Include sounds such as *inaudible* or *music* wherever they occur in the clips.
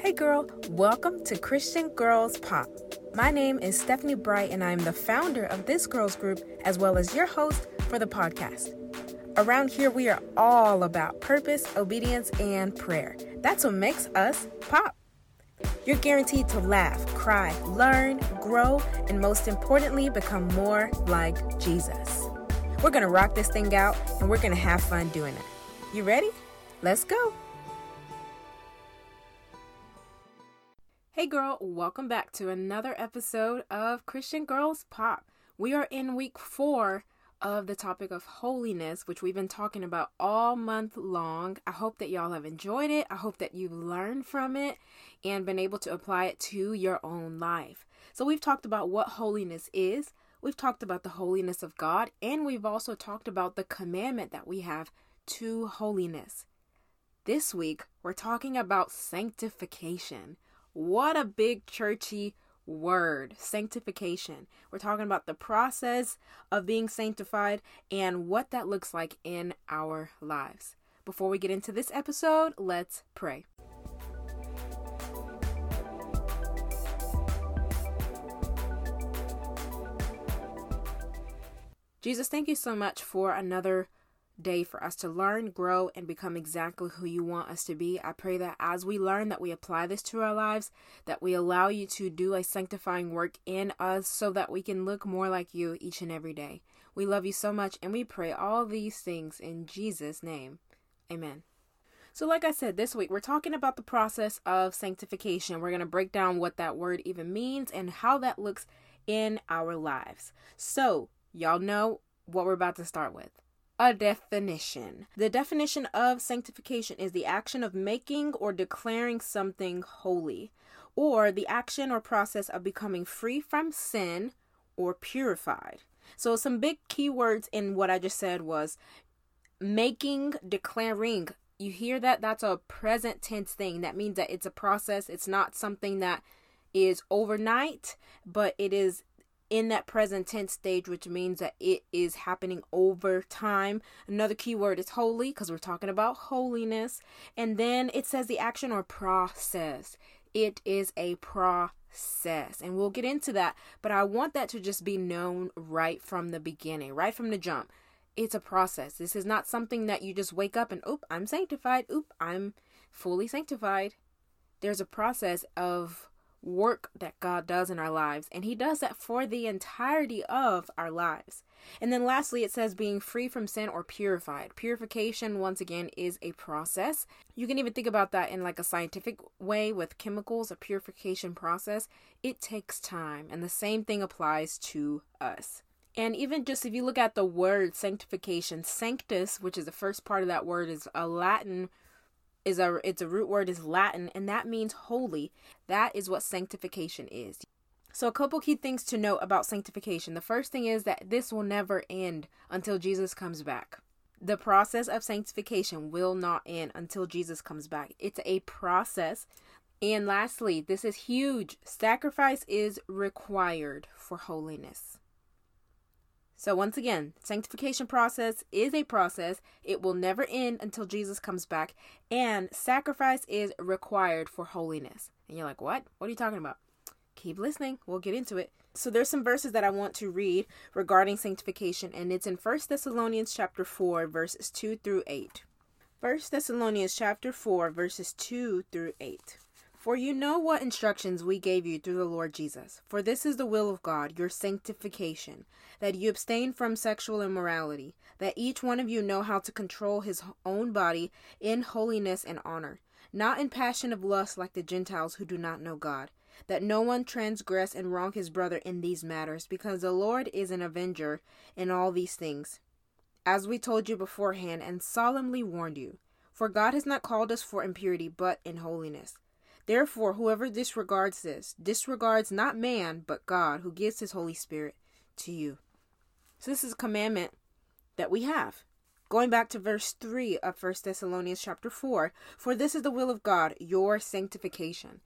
Hey girl, welcome to Christian Girls Pop. My name is Stephanie Bright, and I'm the founder of this girls group as well as your host for the podcast. Around here, we are all about purpose, obedience, and prayer. That's what makes us pop. You're guaranteed to laugh, cry, learn, grow, and most importantly, become more like Jesus. We're gonna rock this thing out and we're gonna have fun doing it. You ready? Let's go. Hey girl, welcome back to another episode of Christian Girls Pop. We are in week four of the topic of holiness, which we've been talking about all month long. I hope that y'all have enjoyed it. I hope that you've learned from it and been able to apply it to your own life. So, we've talked about what holiness is, we've talked about the holiness of God, and we've also talked about the commandment that we have to holiness. This week, we're talking about sanctification. What a big churchy word sanctification. We're talking about the process of being sanctified and what that looks like in our lives. Before we get into this episode, let's pray. Jesus, thank you so much for another day for us to learn, grow, and become exactly who you want us to be. I pray that as we learn, that we apply this to our lives, that we allow you to do a sanctifying work in us so that we can look more like you each and every day. We love you so much, and we pray all these things in Jesus' name. Amen. So, like I said, this week we're talking about the process of sanctification. We're going to break down what that word even means and how that looks in our lives. So, y'all know what we're about to start with a definition. The definition of sanctification is the action of making or declaring something holy, or the action or process of becoming free from sin or purified. So, some big keywords in what I just said was making, declaring. You hear that? That's a present tense thing. That means that it's a process, it's not something that is overnight, but it is in that present tense stage, which means that it is happening over time. Another key word is holy because we're talking about holiness. And then it says the action or process. It is a process. And we'll get into that, but I want that to just be known right from the beginning, right from the jump. It's a process. This is not something that you just wake up and, oop, I'm sanctified. Oop, I'm fully sanctified. There's a process of work that God does in our lives, and He does that for the entirety of our lives. And then lastly, it says being free from sin or purified. Purification, once again, is a process. You can even think about that in like a scientific way with chemicals, a purification process. It takes time, and the same thing applies to us. And even just if you look at the word sanctification, sanctus, which is the first part of that word, is a Latin is a it's a root word is Latin and that means holy. That is what sanctification is. So a couple key things to note about sanctification. The first thing is that this will never end until Jesus comes back. The process of sanctification will not end until Jesus comes back. It's a process. And lastly, this is huge. Sacrifice is required for holiness. So, once again, sanctification process is a process. It will never end until Jesus comes back, and sacrifice is required for holiness. And you're like, what? What are you talking about? Keep listening. We'll get into it. So there's some verses that I want to read regarding sanctification, and it's in First Thessalonians chapter 4, verses 2 through 8. First Thessalonians chapter 4, verses 2 through 8. For you know what instructions we gave you through the Lord Jesus. For this is the will of God, your sanctification, that you abstain from sexual immorality, that each one of you know how to control his own body in holiness and honor, not in passion of lust like the Gentiles who do not know God, that no one transgress and wrong his brother in these matters, because the Lord is an avenger in all these things. As we told you beforehand and solemnly warned you, for God has not called us for impurity, but in holiness. Therefore, whoever disregards this disregards not man, but God, who gives his Holy Spirit to you. So this is a commandment that we have. Going back to verse 3 of 1 Thessalonians chapter 4, for this is the will of God, your sanctification.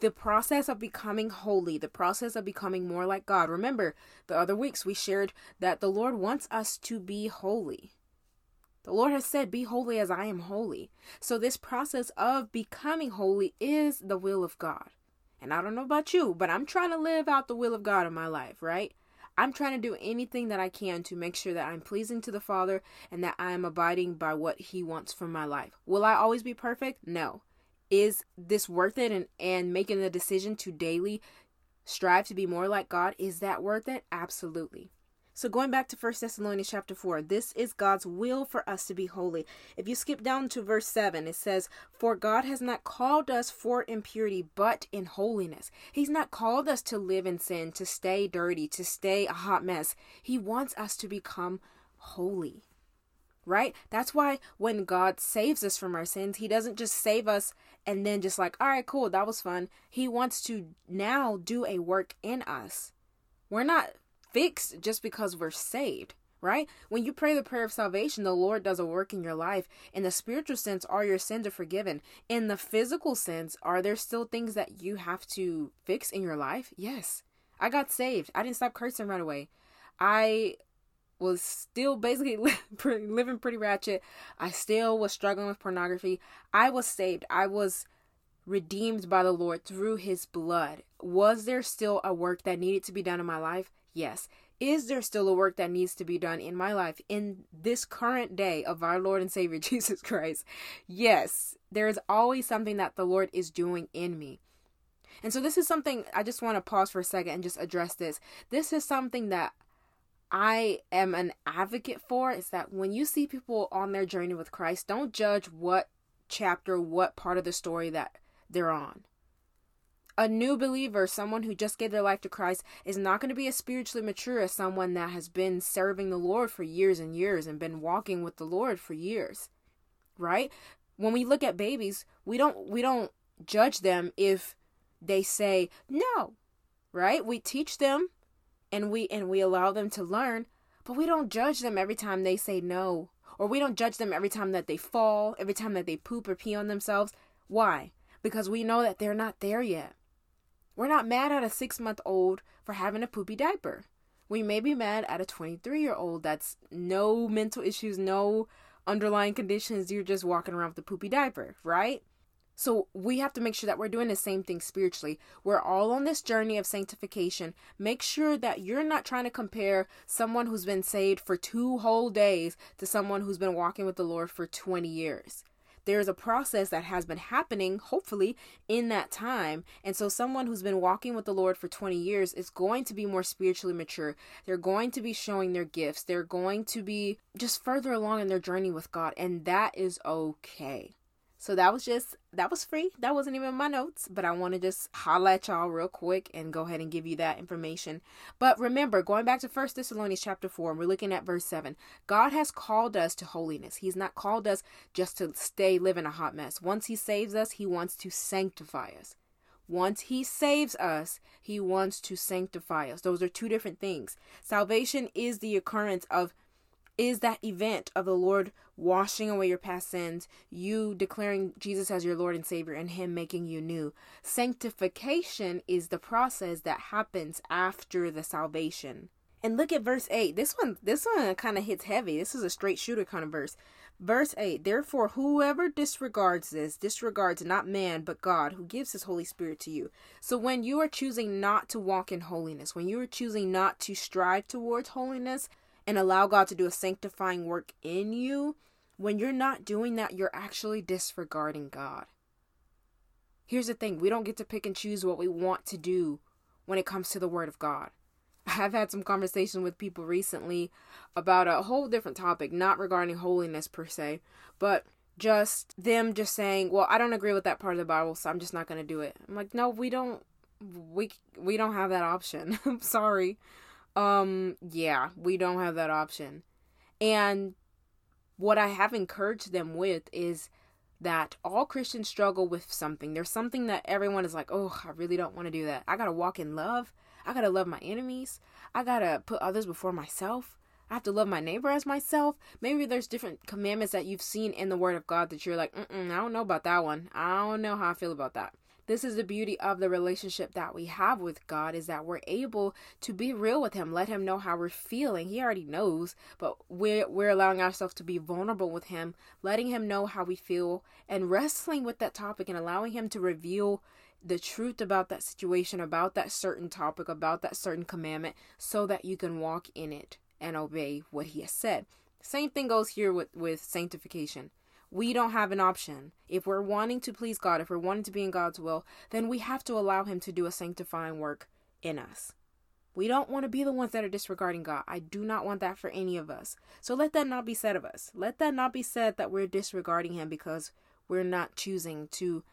The process of becoming holy, the process of becoming more like God. Remember, the other weeks we shared that the Lord wants us to be holy. The Lord has said, Be holy as I am holy. So, this process of becoming holy is the will of God. And I don't know about you, but I'm trying to live out the will of God in my life, right? I'm trying to do anything that I can to make sure that I'm pleasing to the Father and that I am abiding by what He wants for my life. Will I always be perfect? No. Is this worth it and, and making the decision to daily strive to be more like God? Is that worth it? Absolutely. So going back to 1 Thessalonians chapter 4, this is God's will for us to be holy. If you skip down to verse 7, it says, For God has not called us for impurity, but in holiness. He's not called us to live in sin, to stay dirty, to stay a hot mess. He wants us to become holy. Right? That's why when God saves us from our sins, He doesn't just save us and then just like, all right, cool, that was fun. He wants to now do a work in us. We're not fixed just because we're saved, right? When you pray the prayer of salvation, the Lord does a work in your life. In the spiritual sense, are your sins are forgiven? In the physical sense, are there still things that you have to fix in your life? Yes. I got saved. I didn't stop cursing right away. I was still basically *laughs* living pretty ratchet. I still was struggling with pornography. I was saved. I was redeemed by the Lord through his blood. Was there still a work that needed to be done in my life? Yes. Is there still a work that needs to be done in my life in this current day of our Lord and Savior *laughs* Jesus Christ? Yes. There is always something that the Lord is doing in me. And so, this is something I just want to pause for a second and just address this. This is something that I am an advocate for is that when you see people on their journey with Christ, don't judge what chapter, what part of the story that they're on a new believer, someone who just gave their life to Christ, is not going to be as spiritually mature as someone that has been serving the Lord for years and years and been walking with the Lord for years. Right? When we look at babies, we don't we don't judge them if they say no. Right? We teach them and we and we allow them to learn, but we don't judge them every time they say no. Or we don't judge them every time that they fall, every time that they poop or pee on themselves. Why? Because we know that they're not there yet. We're not mad at a six month old for having a poopy diaper. We may be mad at a 23 year old that's no mental issues, no underlying conditions. You're just walking around with a poopy diaper, right? So we have to make sure that we're doing the same thing spiritually. We're all on this journey of sanctification. Make sure that you're not trying to compare someone who's been saved for two whole days to someone who's been walking with the Lord for 20 years there's a process that has been happening, hopefully, in that time. And so, someone who's been walking with the Lord for 20 years is going to be more spiritually mature. They're going to be showing their gifts. They're going to be just further along in their journey with God. And that is okay. So that was just that was free. That wasn't even my notes, but I want to just highlight y'all real quick and go ahead and give you that information. But remember, going back to First Thessalonians chapter 4, we're looking at verse 7. God has called us to holiness. He's not called us just to stay living a hot mess. Once he saves us, he wants to sanctify us. Once he saves us, he wants to sanctify us. Those are two different things. Salvation is the occurrence of is that event of the Lord washing away your past sins, you declaring Jesus as your Lord and Savior, and Him making you new. Sanctification is the process that happens after the salvation. And look at verse 8. This one this one kind of hits heavy. This is a straight shooter kind of verse. Verse 8 Therefore, whoever disregards this, disregards not man, but God, who gives his Holy Spirit to you. So, when you are choosing not to walk in holiness, when you are choosing not to strive towards holiness, and allow God to do a sanctifying work in you, when you're not doing that, you're actually disregarding God. Here's the thing we don't get to pick and choose what we want to do when it comes to the Word of God. *laughs* I've had some conversation with people recently about a whole different topic, not regarding holiness per se, but just them just saying, "Well, I don't agree with that part of the Bible, so I'm just not going to do it." I'm like, "No, we don't we we don't have that option. *laughs* I'm sorry um yeah we don't have that option and what i have encouraged them with is that all christians struggle with something there's something that everyone is like oh i really don't want to do that i gotta walk in love i gotta love my enemies i gotta put others before myself I have to love my neighbor as myself. Maybe there's different commandments that you've seen in the Word of God that you're like, I don't know about that one. I don't know how I feel about that. This is the beauty of the relationship that we have with God is that we're able to be real with him, let him know how we're feeling. He already knows, but we're we're allowing ourselves to be vulnerable with him, letting him know how we feel and wrestling with that topic and allowing him to reveal the truth about that situation, about that certain topic, about that certain commandment so that you can walk in it and obey what he has said. Same thing goes here with with sanctification we don't have an option. If we're wanting to please God, if we're wanting to be in God's will, then we have to allow Him to do a sanctifying work in us. We don't want to be the ones that are disregarding God. I do not want that for any of us. So let that not be said of us. Let that not be said that we're disregarding Him because we're not choosing to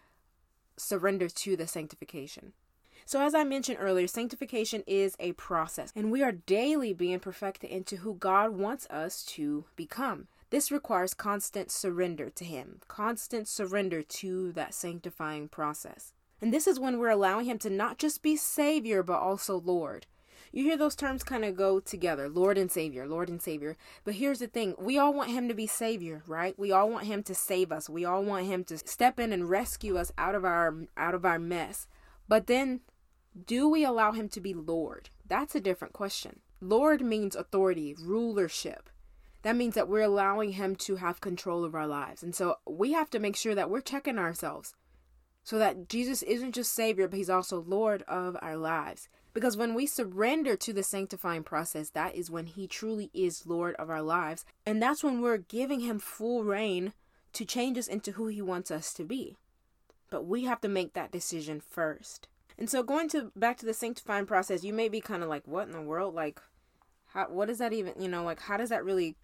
surrender to the sanctification. So, as I mentioned earlier, sanctification is a process, and we are daily being perfected into who God wants us to become. This requires constant surrender to Him, constant surrender to that sanctifying process. And this is when we're allowing Him to not just be Savior, but also Lord. You hear those terms kind of go together Lord and Savior, Lord and Savior. But here's the thing we all want Him to be Savior, right? We all want Him to save us. We all want Him to step in and rescue us out of our out of our mess. But then do we allow him to be Lord? That's a different question. Lord means authority, rulership that means that we're allowing him to have control of our lives. And so we have to make sure that we're checking ourselves so that Jesus isn't just Savior, but He's also Lord of our lives. Because when we surrender to the sanctifying process, that is when He truly is Lord of our lives. And that's when we're giving Him full reign to change us into who He wants us to be. But we have to make that decision first. And so going to back to the sanctifying process, you may be kind of like, what in the world? Like, how, what does that even, you know, like, how does that really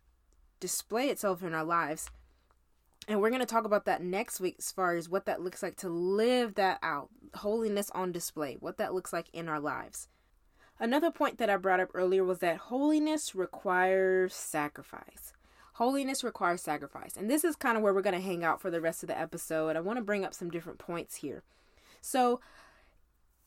display itself in our lives. And we're going to talk about that next week as far as what that looks like to live that out. Holiness on display, what that looks like in our lives. Another point that I brought up earlier was that holiness requires sacrifice. Holiness requires sacrifice. And this is kind of where we're going to hang out for the rest of the episode. I want to bring up some different points here. So,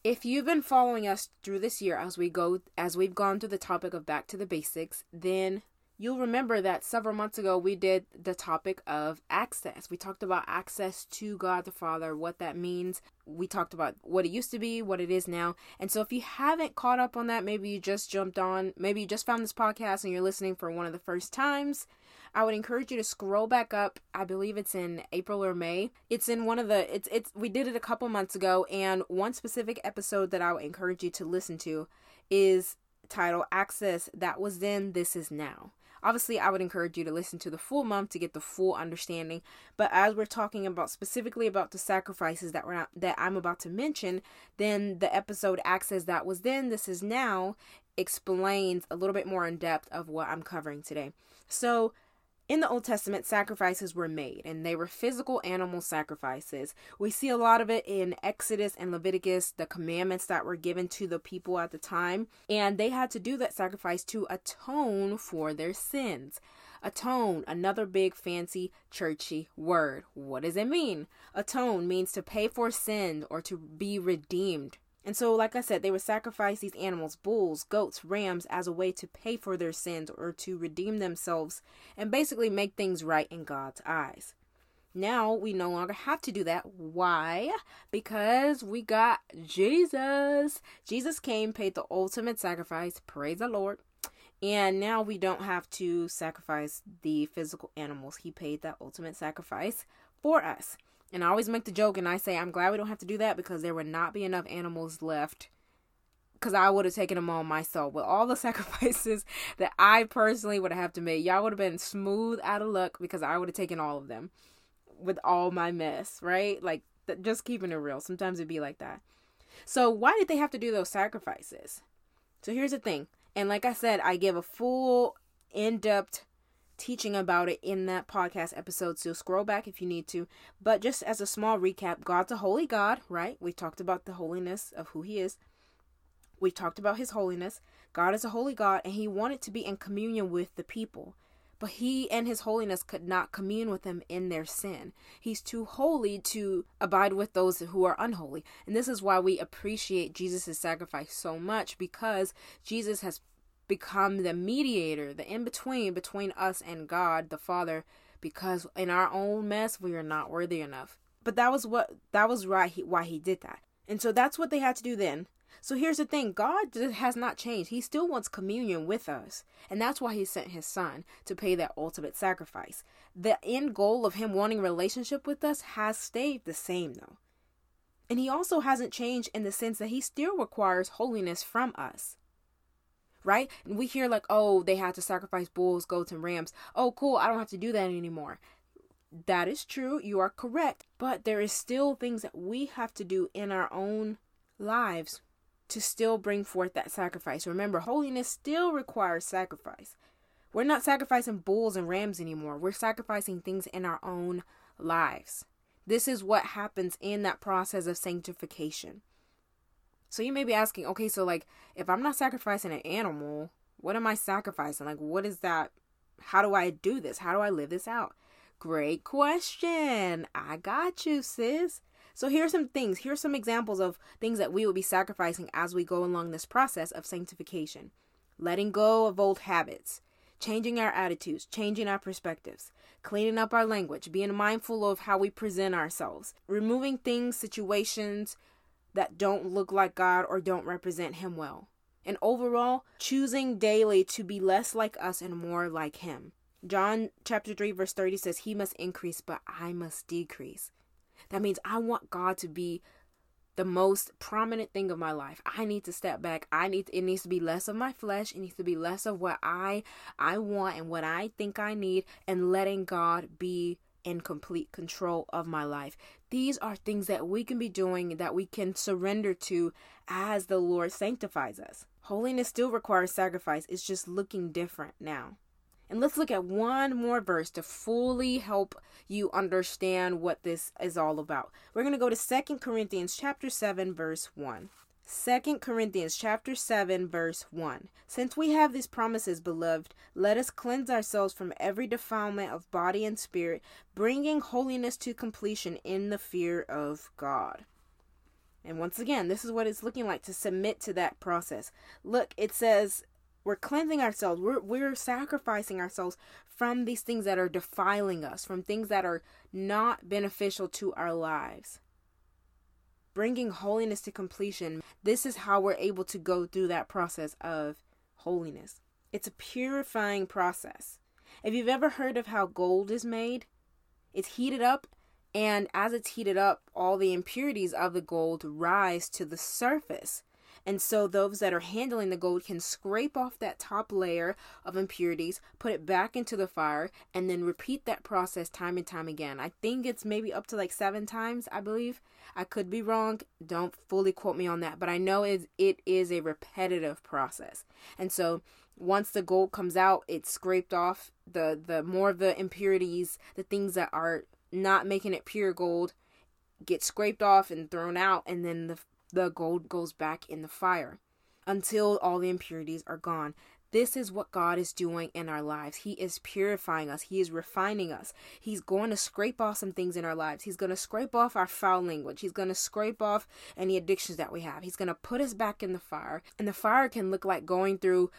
if you've been following us through this year as we go as we've gone through the topic of back to the basics, then You'll remember that several months ago we did the topic of access. We talked about access to God the Father, what that means. We talked about what it used to be, what it is now. And so if you haven't caught up on that, maybe you just jumped on, maybe you just found this podcast and you're listening for one of the first times, I would encourage you to scroll back up. I believe it's in April or May. It's in one of the it's it's we did it a couple months ago and one specific episode that I would encourage you to listen to is titled Access That Was Then This Is Now. Obviously, I would encourage you to listen to the full month to get the full understanding. But as we're talking about specifically about the sacrifices that we're not, that I'm about to mention, then the episode Access That Was Then, This Is Now explains a little bit more in depth of what I'm covering today. So in the Old Testament, sacrifices were made, and they were physical animal sacrifices. We see a lot of it in Exodus and Leviticus, the commandments that were given to the people at the time, and they had to do that sacrifice to atone for their sins. Atone, another big fancy churchy word. What does it mean? Atone means to pay for sin or to be redeemed and so, like I said, they would sacrifice these animals, bulls, goats, rams, as a way to pay for their sins or to redeem themselves and basically make things right in God's eyes. Now we no longer have to do that. Why? Because we got Jesus. Jesus came, paid the ultimate sacrifice. Praise the Lord. And now we don't have to sacrifice the physical animals. He paid that ultimate sacrifice for us. And I always make the joke and I say, I'm glad we don't have to do that because there would not be enough animals left. Because I would have taken them all myself. With all the *laughs* sacrifices that I personally would have to make, y'all would have been smooth out of luck because I would have taken all of them with all my mess, right? Like, th- just keeping it real. Sometimes it'd be like that. So, why did they have to do those sacrifices? So, here's the thing. And like I said, I give a full, in depth teaching about it in that podcast episode. So scroll back if you need to. But just as a small recap, God's a holy God, right? We talked about the holiness of who He is. We talked about His holiness. God is a holy God, and He wanted to be in communion with the people. But He and His holiness could not commune with them in their sin. He's too holy to abide with those who are unholy. And this is why we appreciate Jesus' sacrifice so much because Jesus has become the mediator, the in between between us and God the Father, because in our own mess we are not worthy enough. But that was what that was he why he did that. And so that's what they had to do then. So here's the thing God has not changed. He still wants communion with us. And that's why he sent his son to pay that ultimate sacrifice. The end goal of him wanting relationship with us has stayed the same, though. And he also hasn't changed in the sense that he still requires holiness from us. Right? And we hear, like, oh, they had to sacrifice bulls, goats, and rams. Oh, cool. I don't have to do that anymore. That is true. You are correct. But there is still things that we have to do in our own lives to still bring forth that sacrifice. Remember, holiness still requires sacrifice. We're not sacrificing bulls and rams anymore. We're sacrificing things in our own lives. This is what happens in that process of sanctification. So you may be asking, okay, so like if I'm not sacrificing an animal, what am I sacrificing? Like, what is that? How do I do this? How do I live this out? Great question. I got you, sis. So here's some things. Here's some examples of things that we will be sacrificing as we go along this process of sanctification. Letting go of old habits, changing our attitudes, changing our perspectives, cleaning up our language, being mindful of how we present ourselves, removing things, situations that don't look like God or don't represent Him well. And overall, choosing daily to be less like us and more like Him. John chapter 3 verse 30 says he must increase but I must decrease. That means I want God to be the most prominent thing of my life. I need to step back. I need to, it needs to be less of my flesh. It needs to be less of what I I want and what I think I need and letting God be in complete control of my life. These are things that we can be doing that we can surrender to as the Lord sanctifies us. Holiness still requires sacrifice. It's just looking different now. And let's look at one more verse to fully help you understand what this is all about. We're going to go to Second Corinthians chapter 7 verse 1. 2 Corinthians chapter 7 verse 1. Since we have these promises, beloved, let us cleanse ourselves from every defilement of body and spirit, bringing holiness to completion in the fear of God. And once again, this is what it's looking like to submit to that process. Look, it says we're cleansing ourselves. We're, we're sacrificing ourselves from these things that are defiling us, from things that are not beneficial to our lives. Bringing holiness to completion. This is how we're able to go through that process of holiness. It's a purifying process. If you've ever heard of how gold is made, it's heated up, and as it's heated up, all the impurities of the gold rise to the surface. And so those that are handling the gold can scrape off that top layer of impurities, put it back into the fire, and then repeat that process time and time again. I think it's maybe up to like seven times, I believe. I could be wrong. Don't fully quote me on that, but I know it, it is a repetitive process. And so once the gold comes out, it's scraped off the the more of the impurities, the things that are not making it pure gold get scraped off and thrown out and then the the gold goes back in the fire until all the impurities are gone. This is what God is doing in our lives. He is purifying us. He is refining us. He's going to scrape off some things in our lives. He's going to scrape off our foul language. He's going to scrape off any addictions that we have. He's going to put us back in the fire. And the fire can look like going through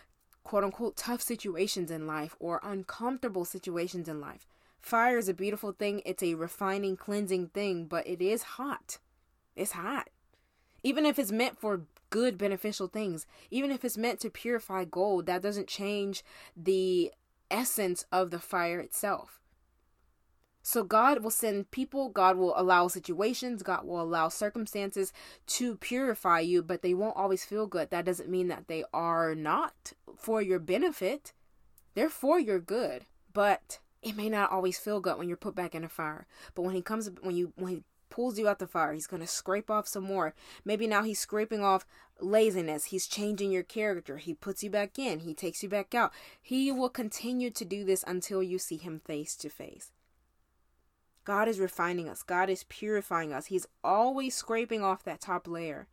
quote unquote tough situations in life or uncomfortable situations in life. Fire is a beautiful thing. It's a refining, cleansing thing, but it is hot. It's hot. Even if it's meant for good, beneficial things, even if it's meant to purify gold, that doesn't change the essence of the fire itself. So God will send people, God will allow situations, God will allow circumstances to purify you, but they won't always feel good. That doesn't mean that they are not for your benefit. They're for your good, but it may not always feel good when you're put back in a fire. But when he comes when you when he pulls you out the fire. He's going to scrape off some more. Maybe now he's scraping off laziness. He's changing your character. He puts you back in. He takes you back out. He will continue to do this until you see him face to face. God is refining us. God is purifying us. He's always scraping off that top layer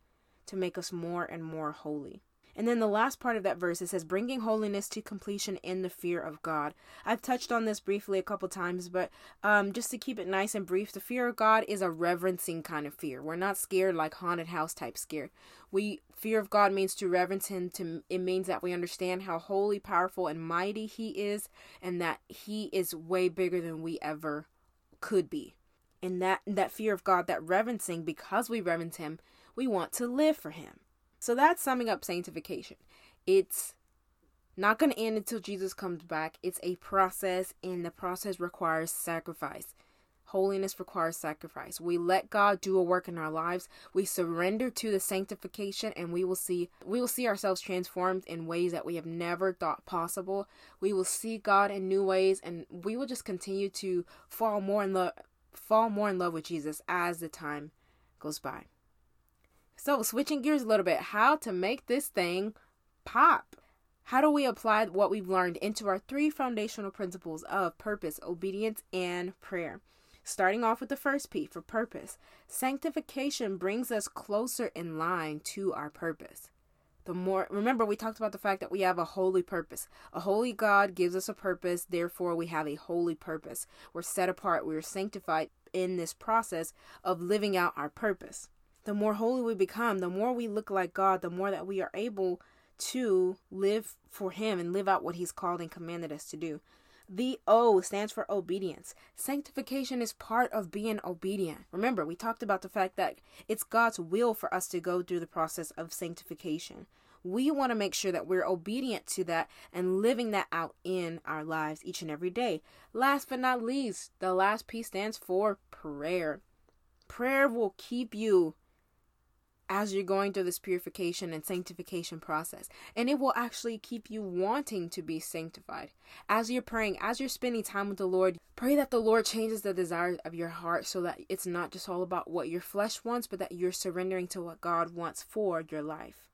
to make us more and more holy. And then the last part of that verse it says, bringing holiness to completion in the fear of God. I've touched on this briefly a couple times, but um, just to keep it nice and brief, the fear of God is a reverencing kind of fear. We're not scared like haunted house type scare. We fear of God means to reverence Him. To it means that we understand how holy, powerful, and mighty He is, and that He is way bigger than we ever could be. And that that fear of God, that reverencing, because we reverence Him, we want to live for Him. So that's summing up sanctification. It's not going to end until Jesus comes back. It's a process, and the process requires sacrifice. Holiness requires sacrifice. We let God do a work in our lives. We surrender to the sanctification and we will see we will see ourselves transformed in ways that we have never thought possible. We will see God in new ways and we will just continue to fall more in love fall more in love with Jesus as the time goes by. So, switching gears a little bit, how to make this thing pop. How do we apply what we've learned into our three foundational principles of purpose, obedience, and prayer? Starting off with the first P for purpose. Sanctification brings us closer in line to our purpose. The more, remember, we talked about the fact that we have a holy purpose. A holy God gives us a purpose, therefore, we have a holy purpose. We're set apart, we're sanctified in this process of living out our purpose. The more holy we become, the more we look like God, the more that we are able to live for Him and live out what He's called and commanded us to do. The O stands for obedience. Sanctification is part of being obedient. Remember, we talked about the fact that it's God's will for us to go through the process of sanctification. We want to make sure that we're obedient to that and living that out in our lives each and every day. Last but not least, the last P stands for prayer. Prayer will keep you as you're going through this purification and sanctification process. And it will actually keep you wanting to be sanctified. As you're praying, as you're spending time with the Lord, pray that the Lord changes the desires of your heart so that it's not just all about what your flesh wants, but that you're surrendering to what God wants for your life.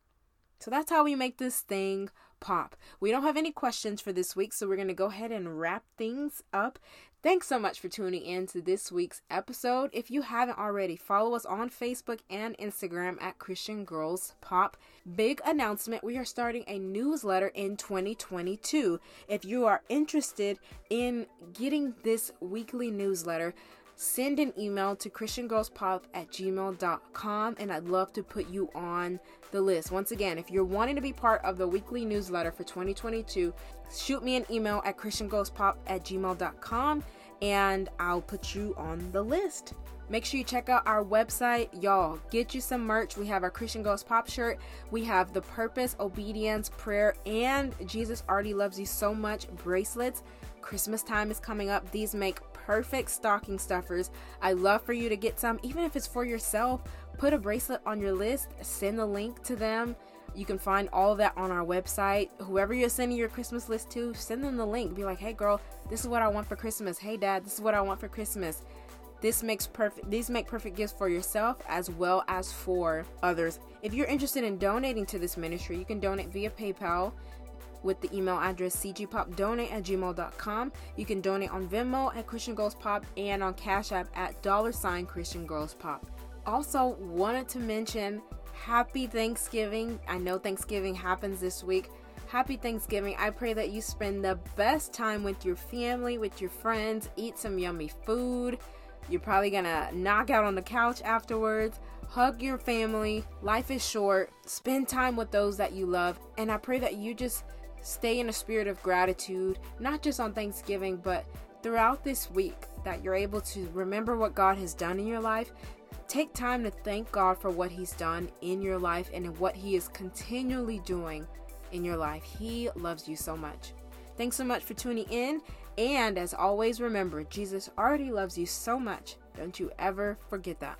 So that's how we make this thing pop. We don't have any questions for this week, so we're going to go ahead and wrap things up. Thanks so much for tuning in to this week's episode. If you haven't already, follow us on Facebook and Instagram at Christian Girls Pop. Big announcement we are starting a newsletter in 2022. If you are interested in getting this weekly newsletter, send an email to christiangirlspop at gmail.com and I'd love to put you on the list. Once again, if you're wanting to be part of the weekly newsletter for 2022, shoot me an email at christiangirlspop at gmail.com and I'll put you on the list. Make sure you check out our website, y'all. Get you some merch. We have our Christian Girls Pop shirt. We have the Purpose, Obedience, Prayer, and Jesus Already Loves You So Much bracelets. Christmas time is coming up. These make perfect stocking stuffers. I love for you to get some, even if it's for yourself. Put a bracelet on your list, send the link to them. You can find all that on our website. Whoever you're sending your Christmas list to, send them the link. Be like, hey girl, this is what I want for Christmas. Hey dad, this is what I want for Christmas. This makes perfect these make perfect gifts for yourself as well as for others. If you're interested in donating to this ministry, you can donate via PayPal with the email address cgpopdonate at gmail.com. You can donate on Venmo at Christian Girls Pop and on Cash App at dollar sign Christian Girls Pop. Also, wanted to mention happy Thanksgiving. I know Thanksgiving happens this week. Happy Thanksgiving. I pray that you spend the best time with your family, with your friends, eat some yummy food. You're probably gonna knock out on the couch afterwards. Hug your family. Life is short. Spend time with those that you love. And I pray that you just stay in a spirit of gratitude, not just on Thanksgiving, but throughout this week, that you're able to remember what God has done in your life. Take time to thank God for what He's done in your life and what He is continually doing in your life. He loves you so much. Thanks so much for tuning in. And as always, remember, Jesus already loves you so much. Don't you ever forget that.